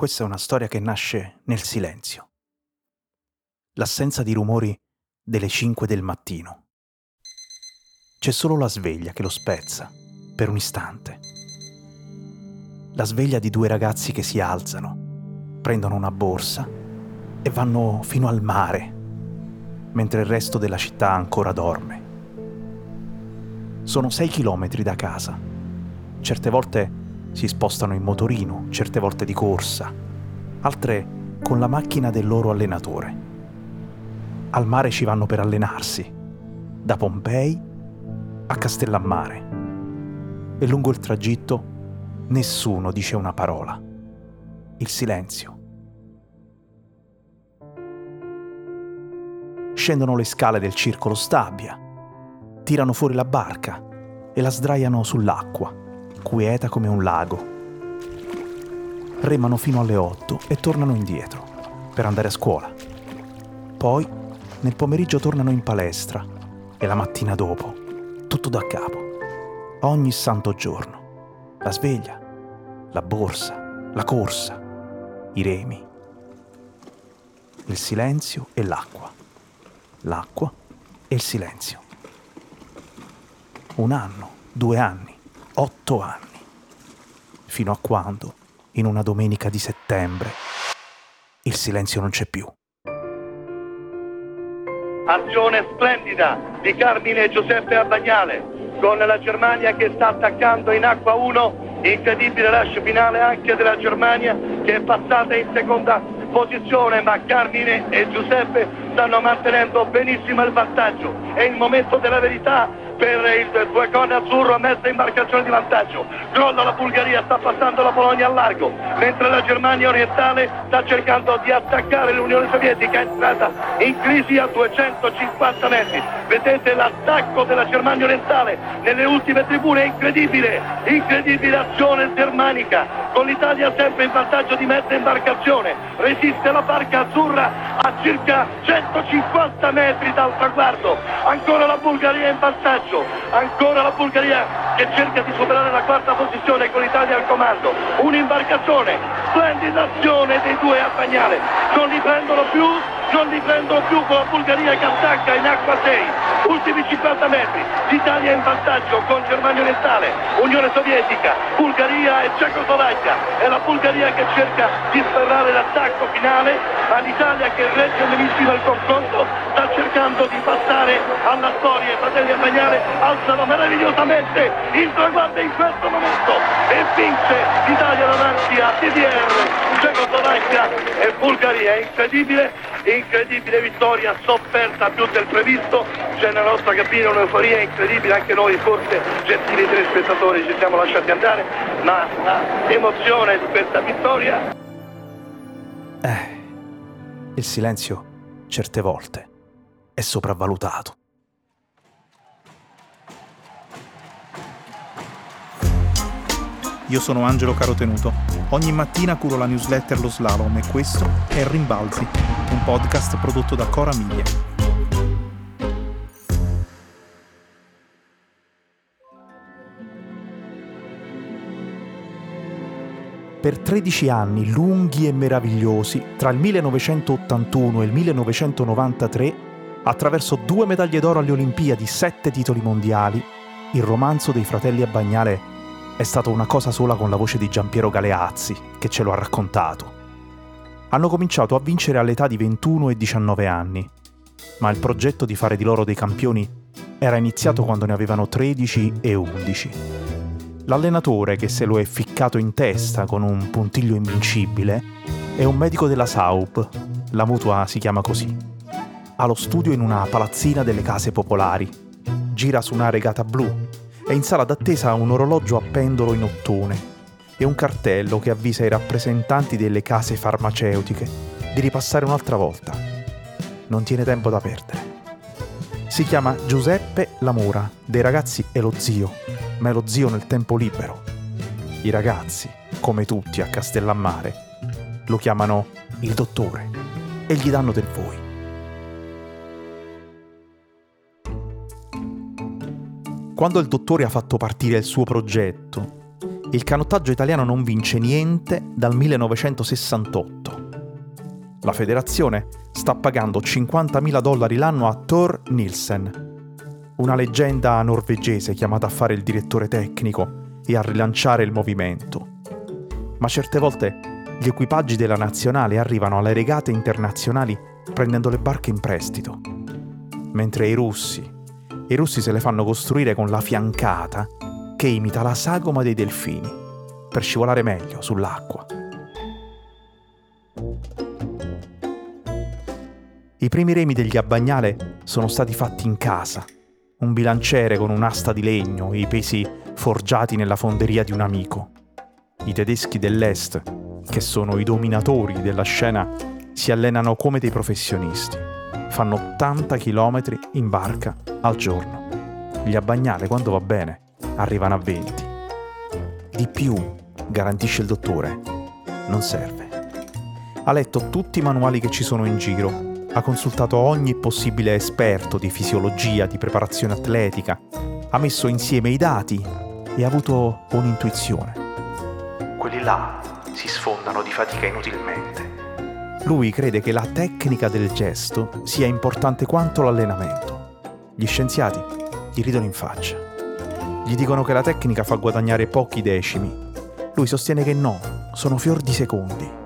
Questa è una storia che nasce nel silenzio. L'assenza di rumori delle 5 del mattino. C'è solo la sveglia che lo spezza, per un istante. La sveglia di due ragazzi che si alzano, prendono una borsa e vanno fino al mare, mentre il resto della città ancora dorme. Sono 6 chilometri da casa. Certe volte si spostano in motorino, certe volte di corsa, altre con la macchina del loro allenatore. Al mare ci vanno per allenarsi, da Pompei a Castellammare. E lungo il tragitto nessuno dice una parola. Il silenzio. Scendono le scale del circolo Stabia, tirano fuori la barca e la sdraiano sull'acqua quieta come un lago. Remano fino alle 8 e tornano indietro per andare a scuola. Poi nel pomeriggio tornano in palestra e la mattina dopo tutto da capo. Ogni santo giorno. La sveglia, la borsa, la corsa, i remi, il silenzio e l'acqua. L'acqua e il silenzio. Un anno, due anni, otto anni, fino a quando, in una domenica di settembre, il silenzio non c'è più. Azione splendida di Carmine Giuseppe Arbagnale con la Germania che sta attaccando in acqua 1, incredibile rush finale anche della Germania che è passata in seconda posizione, ma Carmine e Giuseppe stanno mantenendo benissimo il vantaggio. È il momento della verità per il Fuecone azzurro, messa imbarcazione di vantaggio. Crolla la Bulgaria, sta passando la Polonia al largo, mentre la Germania orientale sta cercando di attaccare l'Unione Sovietica, è entrata in crisi a 250 metri. Vedete l'attacco della Germania orientale nelle ultime tribune, è incredibile, incredibile azione germanica, con l'Italia sempre in vantaggio di mezza imbarcazione. Resiste la barca azzurra a circa 150 metri dal traguardo, ancora la Bulgaria in vantaggio ancora la Bulgaria che cerca di superare la quarta posizione con l'Italia al comando, un'imbarcazione, splendida azione dei due a Bagnale, non li prendono più, non li prendono più con la Bulgaria che attacca in acqua 6, ultimi 50 metri, l'Italia in vantaggio con Germania Orientale, Unione Sovietica, Bulgaria e Cecoslovacchia, è la Bulgaria che cerca di sferrare l'attacco finale, ma l'Italia che regge benissimo il confronto sta cercando di passare alla storia, i fratelli Bagnale alzano meravigliosamente il traguardo in questo momento e vince l'Italia davanti a TDR, Cecoslovacchia e Bulgaria. È incredibile, incredibile vittoria sofferta più del previsto. C'è nella nostra cabina un'euforia incredibile, anche noi forse gentili telespettatori ci siamo lasciati andare, ma l'emozione di questa vittoria... Eh, il silenzio certe volte è sopravvalutato. Io sono Angelo Carotenuto. Ogni mattina curo la newsletter Lo Slalom e questo è Rimbalzi, un podcast prodotto da Cora Media. Per 13 anni lunghi e meravigliosi, tra il 1981 e il 1993, attraverso due medaglie d'oro alle Olimpiadi, sette titoli mondiali, il romanzo dei fratelli a Bagnale è stata una cosa sola con la voce di Giampiero Galeazzi, che ce lo ha raccontato. Hanno cominciato a vincere all'età di 21 e 19 anni, ma il progetto di fare di loro dei campioni era iniziato quando ne avevano 13 e 11. L'allenatore che se lo è ficcato in testa con un puntiglio invincibile è un medico della Saup, la mutua si chiama così. Ha lo studio in una palazzina delle case popolari, gira su una regata blu e in sala d'attesa un orologio a pendolo in ottone e un cartello che avvisa i rappresentanti delle case farmaceutiche di ripassare un'altra volta. Non tiene tempo da perdere. Si chiama Giuseppe Lamura, dei ragazzi è lo zio, ma è lo zio nel tempo libero. I ragazzi, come tutti a Castellammare, lo chiamano il dottore e gli danno del voi. Quando il dottore ha fatto partire il suo progetto, il canottaggio italiano non vince niente dal 1968. La federazione sta pagando 50.000 dollari l'anno a Thor Nielsen, una leggenda norvegese chiamata a fare il direttore tecnico e a rilanciare il movimento. Ma certe volte gli equipaggi della nazionale arrivano alle regate internazionali prendendo le barche in prestito, mentre i russi, i russi se le fanno costruire con la fiancata che imita la sagoma dei delfini per scivolare meglio sull'acqua. I primi remi degli abbagnale sono stati fatti in casa, un bilanciere con un'asta di legno e i pesi forgiati nella fonderia di un amico. I tedeschi dell'Est, che sono i dominatori della scena, si allenano come dei professionisti. Fanno 80 km in barca al giorno. Gli abbagnale, quando va bene, arrivano a 20. Di più, garantisce il dottore, non serve. Ha letto tutti i manuali che ci sono in giro ha consultato ogni possibile esperto di fisiologia, di preparazione atletica, ha messo insieme i dati e ha avuto un'intuizione. Quelli là si sfondano di fatica inutilmente. Lui crede che la tecnica del gesto sia importante quanto l'allenamento. Gli scienziati gli ridono in faccia. Gli dicono che la tecnica fa guadagnare pochi decimi. Lui sostiene che no, sono fior di secondi.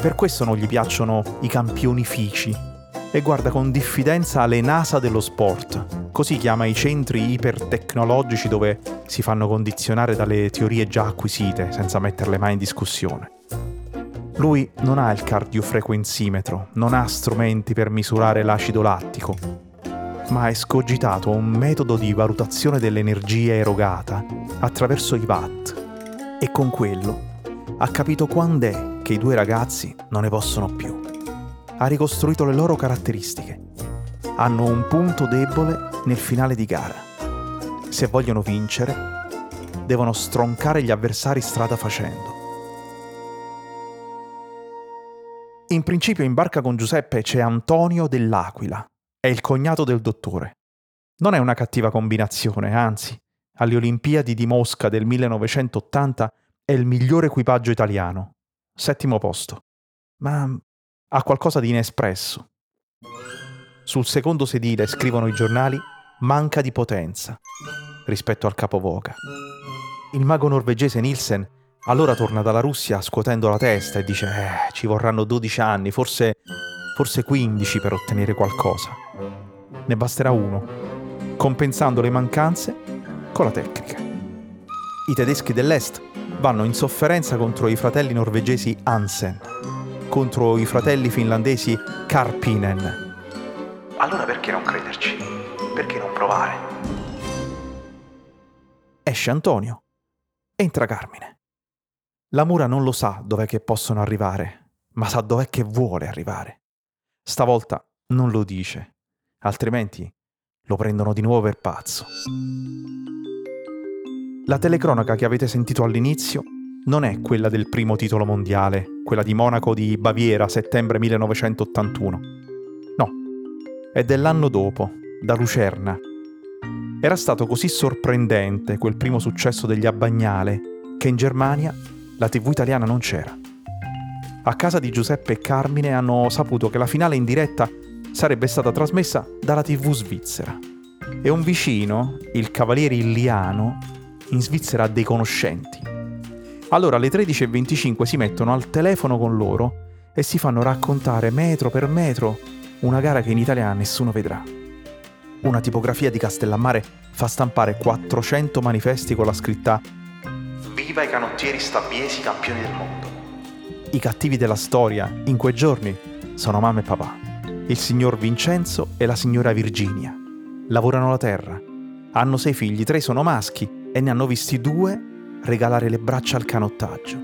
Per questo non gli piacciono i campionifici e guarda con diffidenza le NASA dello sport, così chiama i centri ipertecnologici dove si fanno condizionare dalle teorie già acquisite senza metterle mai in discussione. Lui non ha il cardiofrequenzimetro, non ha strumenti per misurare l'acido lattico, ma ha escogitato un metodo di valutazione dell'energia erogata attraverso i watt e con quello ha capito quando è che i due ragazzi non ne possono più. Ha ricostruito le loro caratteristiche. Hanno un punto debole nel finale di gara. Se vogliono vincere, devono stroncare gli avversari strada facendo. In principio in barca con Giuseppe c'è Antonio dell'Aquila, è il cognato del dottore. Non è una cattiva combinazione, anzi, alle Olimpiadi di Mosca del 1980 è il migliore equipaggio italiano, settimo posto. Ma ha qualcosa di inespresso. Sul secondo sedile, scrivono i giornali, manca di potenza rispetto al capovoca. Il mago norvegese Nielsen allora torna dalla Russia scuotendo la testa e dice eh, ci vorranno 12 anni, forse, forse 15 per ottenere qualcosa. Ne basterà uno, compensando le mancanze con la tecnica. I tedeschi dell'Est vanno in sofferenza contro i fratelli norvegesi Hansen, contro i fratelli finlandesi Karpinen. Allora perché non crederci? Perché non provare? Esce Antonio. Entra Carmine. La mura non lo sa dov'è che possono arrivare, ma sa dov'è che vuole arrivare. Stavolta non lo dice, altrimenti lo prendono di nuovo per pazzo. La telecronaca che avete sentito all'inizio non è quella del primo titolo mondiale, quella di Monaco di Baviera, settembre 1981. No, è dell'anno dopo, da Lucerna. Era stato così sorprendente quel primo successo degli Abbagnale che in Germania la TV italiana non c'era. A casa di Giuseppe e Carmine hanno saputo che la finale in diretta sarebbe stata trasmessa dalla TV svizzera. E un vicino, il cavaliere Illiano, in Svizzera ha dei conoscenti. Allora alle 13.25 si mettono al telefono con loro e si fanno raccontare metro per metro una gara che in Italia nessuno vedrà. Una tipografia di Castellammare fa stampare 400 manifesti con la scritta Viva i canottieri stabbiesi campioni del mondo. I cattivi della storia in quei giorni sono mamma e papà, il signor Vincenzo e la signora Virginia. Lavorano la terra, hanno sei figli, tre sono maschi e ne hanno visti due regalare le braccia al canottaggio.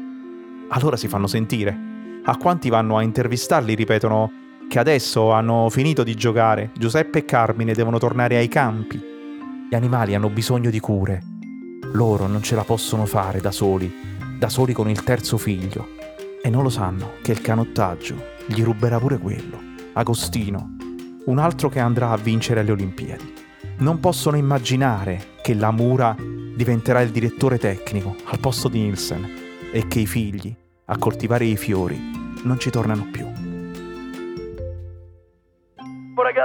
Allora si fanno sentire. A quanti vanno a intervistarli ripetono che adesso hanno finito di giocare, Giuseppe e Carmine devono tornare ai campi. Gli animali hanno bisogno di cure. Loro non ce la possono fare da soli, da soli con il terzo figlio. E non lo sanno che il canottaggio gli ruberà pure quello, Agostino, un altro che andrà a vincere alle Olimpiadi. Non possono immaginare che la mura diventerà il direttore tecnico al posto di Nielsen e che i figli, a coltivare i fiori, non ci tornano più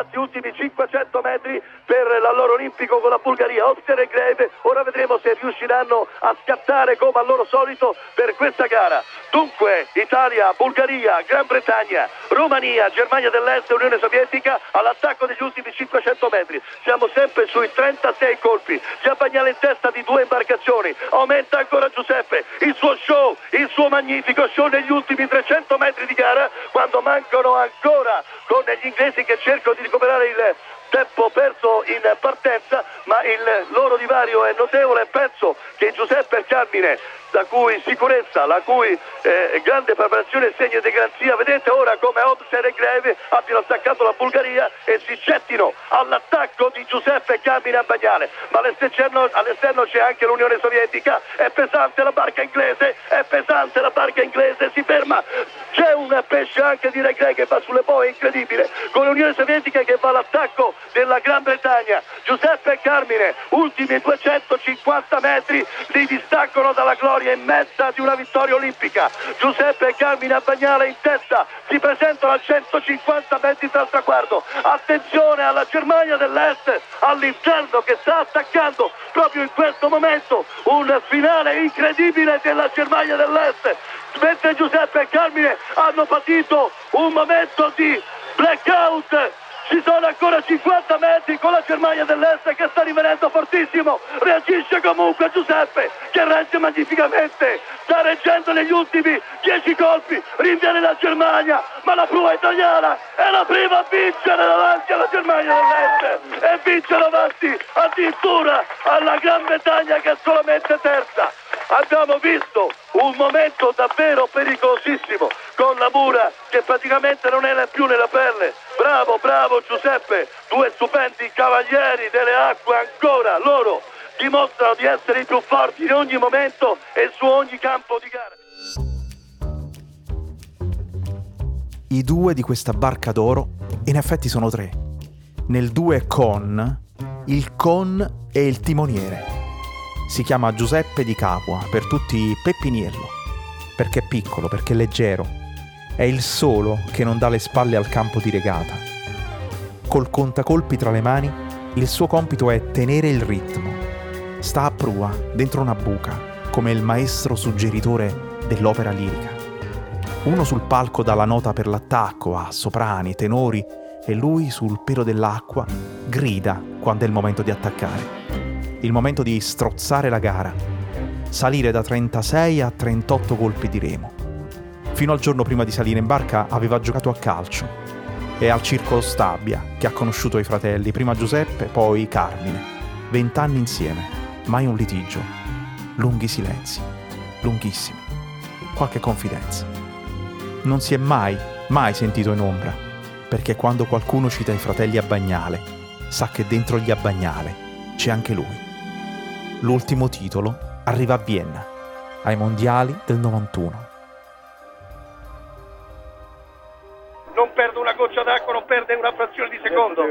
ragazzi, ultimi 500 metri per l'alloro olimpico con la Bulgaria, Oster e Greve. Ora vedremo se riusciranno a scattare come al loro solito per questa gara. Dunque, Italia, Bulgaria, Gran Bretagna, Romania, Germania dell'Est Unione Sovietica all'attacco degli ultimi 500 metri. Siamo sempre sui 36 colpi. Giampagnale in testa di due imbarcazioni. Aumenta ancora Giuseppe. Il suo show, il suo magnifico show negli ultimi 300 metri di gara quando mancano ancora con gli inglesi che cercano di recuperare il tempo perso in partenza, ma il loro divario è notevole. Penso che Giuseppe Carmine la cui sicurezza, la cui eh, grande preparazione e di garanzia. Vedete ora come Obser e Greve abbiano attaccato la Bulgaria e si gettino all'attacco di Giuseppe Camina Bagnale. Ma all'esterno, all'esterno c'è anche l'Unione Sovietica, è pesante la barca inglese, è pesante la barca inglese, si ferma. C'è un pesce anche di Regre che va sulle boe, incredibile, con l'Unione Sovietica che va all'attacco della Gran Bretagna. Giuseppe Carmine, ultimi 250 metri, li distaccano dalla gloria immensa di una vittoria olimpica. Giuseppe Carmine a Bagnale in testa, si presentano a 150 metri dal traguardo. Attenzione alla Germania dell'Est, all'interno che sta attaccando proprio in questo momento un finale incredibile della Germania dell'Est. Mentre Giuseppe e Carmine hanno patito un momento di blackout ci sono ancora 50 metri con la Germania dell'Est che sta rivenendo fortissimo, reagisce comunque Giuseppe che regge magnificamente, sta reggendo negli ultimi 10 colpi, rinviene la Germania, ma la prua italiana è la prima a vincere davanti alla Germania dell'Est. E vince davanti addirittura alla Gran Bretagna che è solamente terza abbiamo visto un momento davvero pericolosissimo con la Mura che praticamente non era più nella pelle. Bravo, bravo Giuseppe, due stupendi cavalieri delle acque ancora, loro dimostrano di essere i più forti in ogni momento e su ogni campo di gara. I due di questa barca d'oro in effetti sono tre. Nel due con, il con e il timoniere si chiama Giuseppe di Capua, per tutti Peppiniello, perché è piccolo, perché è leggero, è il solo che non dà le spalle al campo di regata. Col contacolpi tra le mani, il suo compito è tenere il ritmo. Sta a prua, dentro una buca, come il maestro suggeritore dell'opera lirica. Uno sul palco dà la nota per l'attacco a soprani, tenori e lui sul pelo dell'acqua grida quando è il momento di attaccare il momento di strozzare la gara, salire da 36 a 38 colpi di remo. Fino al giorno prima di salire in barca aveva giocato a calcio. È al Circolo Stabia che ha conosciuto i fratelli, prima Giuseppe, poi Carmine. Vent'anni insieme, mai un litigio, lunghi silenzi, lunghissimi, qualche confidenza. Non si è mai, mai sentito in ombra, perché quando qualcuno cita i fratelli a Bagnale, sa che dentro gli Abbagnale c'è anche lui l'ultimo titolo arriva a Vienna, ai mondiali del 91. Non perde una goccia d'acqua, non perde una frazione di secondo.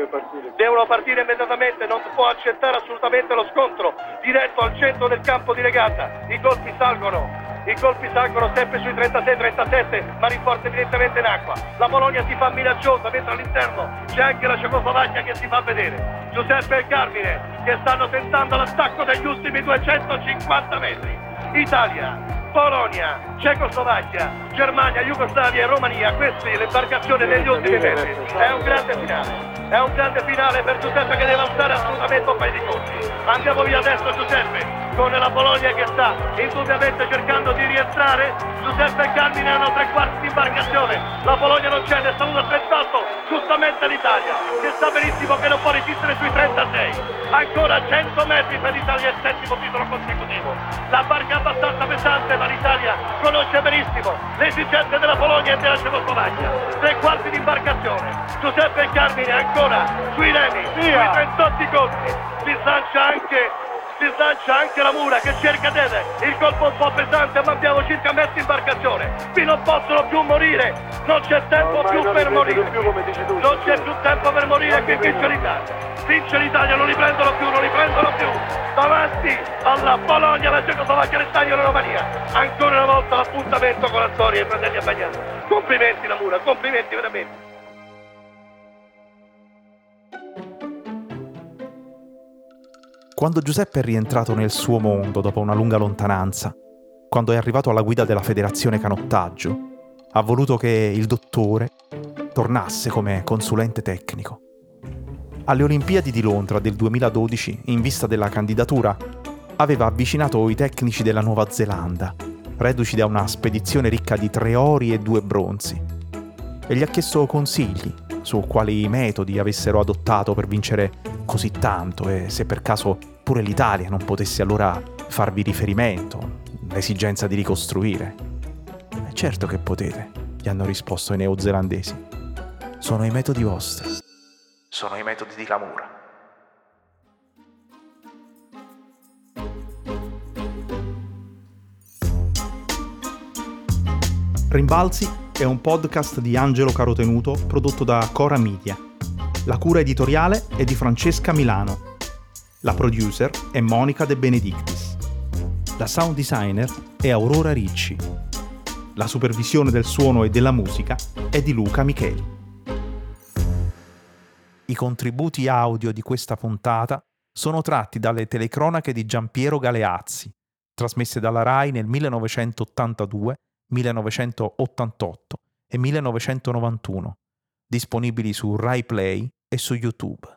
Devono partire immediatamente, non può accettare assolutamente lo scontro. Diretto al centro del campo di regata. I colpi salgono, i colpi salgono sempre sui 36-37 ma rinforza evidentemente in acqua la Polonia si fa minacciosa mentre all'interno c'è anche la Cecoslovacchia che si fa vedere Giuseppe e Carmine che stanno tentando l'attacco degli ultimi 250 metri Italia Polonia, Cecoslovacchia, Germania, Jugoslavia e Romania, queste le imbarcazioni degli ultimi metri. È un grande finale, è un grande finale per Giuseppe che deve alzare assolutamente un paio di colpi. Andiamo via adesso Giuseppe, con la Polonia che sta indubbiamente cercando di rientrare. Giuseppe e Carmine hanno tre quarti di imbarcazione. La Polonia non cede, sta 1,38, giustamente l'Italia, che sa benissimo che non può resistere sui 36. Ancora 100 metri per l'Italia, il settimo titolo consecutivo. La barca è abbastanza pesante, ma l'Italia conosce benissimo le esigenze della Polonia e della Cecoslovacchia. Tre quarti di imbarcazione. Giuseppe e Carmine ancora sui remi, sui 28 conti. Si slancia anche si slancia anche la mura che cerca Dede, il colpo un po' pesante ma abbiamo circa mezza imbarcazione, qui non possono più morire, non c'è tempo Ormai più per morire, più, tu. non c'è più tempo per morire, qui vince l'Italia, vince l'Italia, non li prendono più, non li prendono più, davanti alla Polonia, la Cecoslovacchia, l'Italia e la Romania, ancora una volta l'appuntamento con la storia dei fratelli Abbagnani, complimenti la mura, complimenti veramente. Quando Giuseppe è rientrato nel suo mondo dopo una lunga lontananza, quando è arrivato alla guida della federazione canottaggio, ha voluto che il dottore tornasse come consulente tecnico. Alle Olimpiadi di Londra del 2012, in vista della candidatura, aveva avvicinato i tecnici della Nuova Zelanda, reduci da una spedizione ricca di tre ori e due bronzi, e gli ha chiesto consigli su quali metodi avessero adottato per vincere così tanto e se per caso pure l'Italia non potesse allora farvi riferimento, l'esigenza di ricostruire. E certo che potete, gli hanno risposto i neozelandesi. Sono i metodi vostri. Sono i metodi di Lamura. Rimbalzi è un podcast di Angelo Carotenuto prodotto da Cora Media. La cura editoriale è di Francesca Milano. La producer è Monica De Benedictis. La sound designer è Aurora Ricci. La supervisione del suono e della musica è di Luca Micheli. I contributi audio di questa puntata sono tratti dalle telecronache di Giampiero Galeazzi, trasmesse dalla RAI nel 1982, 1988 e 1991, disponibili su RAI Play e su YouTube.